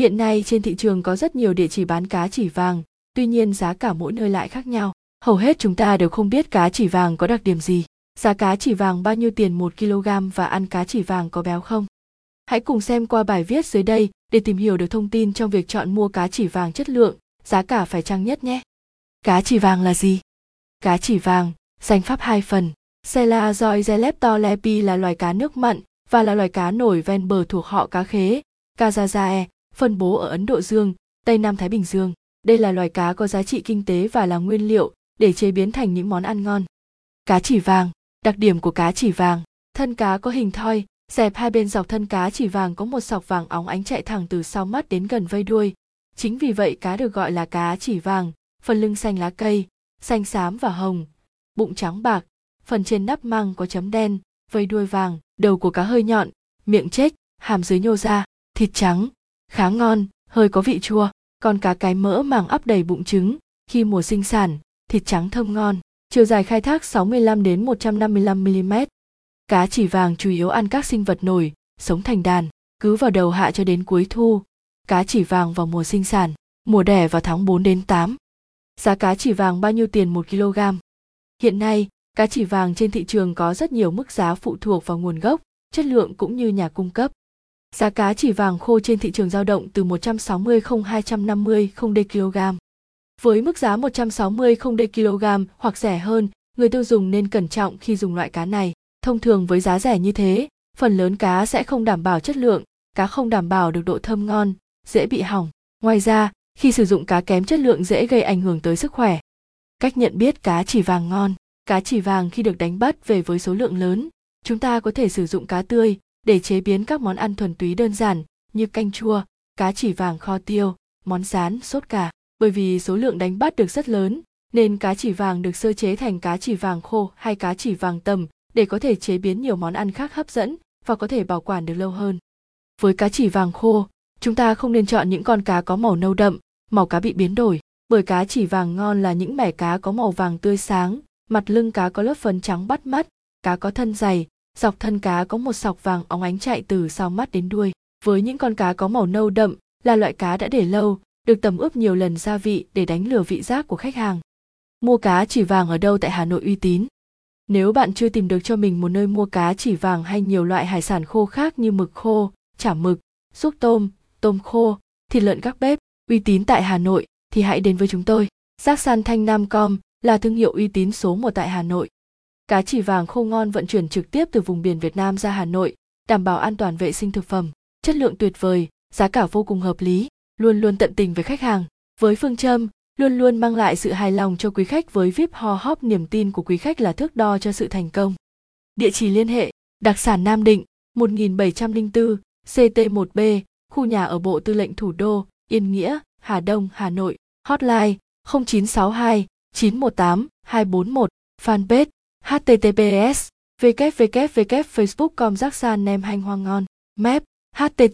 Hiện nay trên thị trường có rất nhiều địa chỉ bán cá chỉ vàng, tuy nhiên giá cả mỗi nơi lại khác nhau. Hầu hết chúng ta đều không biết cá chỉ vàng có đặc điểm gì. Giá cá chỉ vàng bao nhiêu tiền 1 kg và ăn cá chỉ vàng có béo không? Hãy cùng xem qua bài viết dưới đây để tìm hiểu được thông tin trong việc chọn mua cá chỉ vàng chất lượng, giá cả phải chăng nhất nhé. Cá chỉ vàng là gì? Cá chỉ vàng, danh pháp hai phần. Sela Zoizeleptor lepi là loài cá nước mặn và là loài cá nổi ven bờ thuộc họ cá khế, Kazazae, phân bố ở Ấn Độ Dương, Tây Nam Thái Bình Dương. Đây là loài cá có giá trị kinh tế và là nguyên liệu để chế biến thành những món ăn ngon. Cá chỉ vàng, đặc điểm của cá chỉ vàng, thân cá có hình thoi, dẹp hai bên dọc thân cá chỉ vàng có một sọc vàng óng ánh chạy thẳng từ sau mắt đến gần vây đuôi. Chính vì vậy cá được gọi là cá chỉ vàng, phần lưng xanh lá cây, xanh xám và hồng, bụng trắng bạc, phần trên nắp măng có chấm đen, vây đuôi vàng, đầu của cá hơi nhọn, miệng chết, hàm dưới nhô ra, thịt trắng, khá ngon, hơi có vị chua, còn cá cái mỡ màng ấp đầy bụng trứng, khi mùa sinh sản, thịt trắng thơm ngon, chiều dài khai thác 65 đến 155 mm. Cá chỉ vàng chủ yếu ăn các sinh vật nổi, sống thành đàn, cứ vào đầu hạ cho đến cuối thu. Cá chỉ vàng vào mùa sinh sản, mùa đẻ vào tháng 4 đến 8. Giá cá chỉ vàng bao nhiêu tiền 1 kg? Hiện nay, cá chỉ vàng trên thị trường có rất nhiều mức giá phụ thuộc vào nguồn gốc, chất lượng cũng như nhà cung cấp. Giá cá chỉ vàng khô trên thị trường dao động từ 160 không 250 không đê kg. Với mức giá 160 không đê kg hoặc rẻ hơn, người tiêu dùng nên cẩn trọng khi dùng loại cá này. Thông thường với giá rẻ như thế, phần lớn cá sẽ không đảm bảo chất lượng, cá không đảm bảo được độ thơm ngon, dễ bị hỏng. Ngoài ra, khi sử dụng cá kém chất lượng dễ gây ảnh hưởng tới sức khỏe. Cách nhận biết cá chỉ vàng ngon. Cá chỉ vàng khi được đánh bắt về với số lượng lớn, chúng ta có thể sử dụng cá tươi để chế biến các món ăn thuần túy đơn giản như canh chua, cá chỉ vàng kho tiêu, món rán, sốt cà. Bởi vì số lượng đánh bắt được rất lớn, nên cá chỉ vàng được sơ chế thành cá chỉ vàng khô hay cá chỉ vàng tầm để có thể chế biến nhiều món ăn khác hấp dẫn và có thể bảo quản được lâu hơn. Với cá chỉ vàng khô, chúng ta không nên chọn những con cá có màu nâu đậm, màu cá bị biến đổi, bởi cá chỉ vàng ngon là những mẻ cá có màu vàng tươi sáng, mặt lưng cá có lớp phấn trắng bắt mắt, cá có thân dày, dọc thân cá có một sọc vàng óng ánh chạy từ sau mắt đến đuôi. Với những con cá có màu nâu đậm là loại cá đã để lâu, được tẩm ướp nhiều lần gia vị để đánh lừa vị giác của khách hàng. Mua cá chỉ vàng ở đâu tại Hà Nội uy tín? Nếu bạn chưa tìm được cho mình một nơi mua cá chỉ vàng hay nhiều loại hải sản khô khác như mực khô, chả mực, xúc tôm, tôm khô, thịt lợn các bếp, uy tín tại Hà Nội thì hãy đến với chúng tôi. Giác San Thanh Nam Com là thương hiệu uy tín số một tại Hà Nội. Cá chỉ vàng khô ngon vận chuyển trực tiếp từ vùng biển Việt Nam ra Hà Nội, đảm bảo an toàn vệ sinh thực phẩm, chất lượng tuyệt vời, giá cả vô cùng hợp lý, luôn luôn tận tình với khách hàng. Với phương châm, luôn luôn mang lại sự hài lòng cho quý khách với VIP Ho hóp niềm tin của quý khách là thước đo cho sự thành công. Địa chỉ liên hệ, đặc sản Nam Định, 1704, CT1B, khu nhà ở Bộ Tư lệnh Thủ đô, Yên Nghĩa, Hà Đông, Hà Nội, hotline 0962 918 241, fanpage https www facebook com giác san nem hành hoang ngon mép http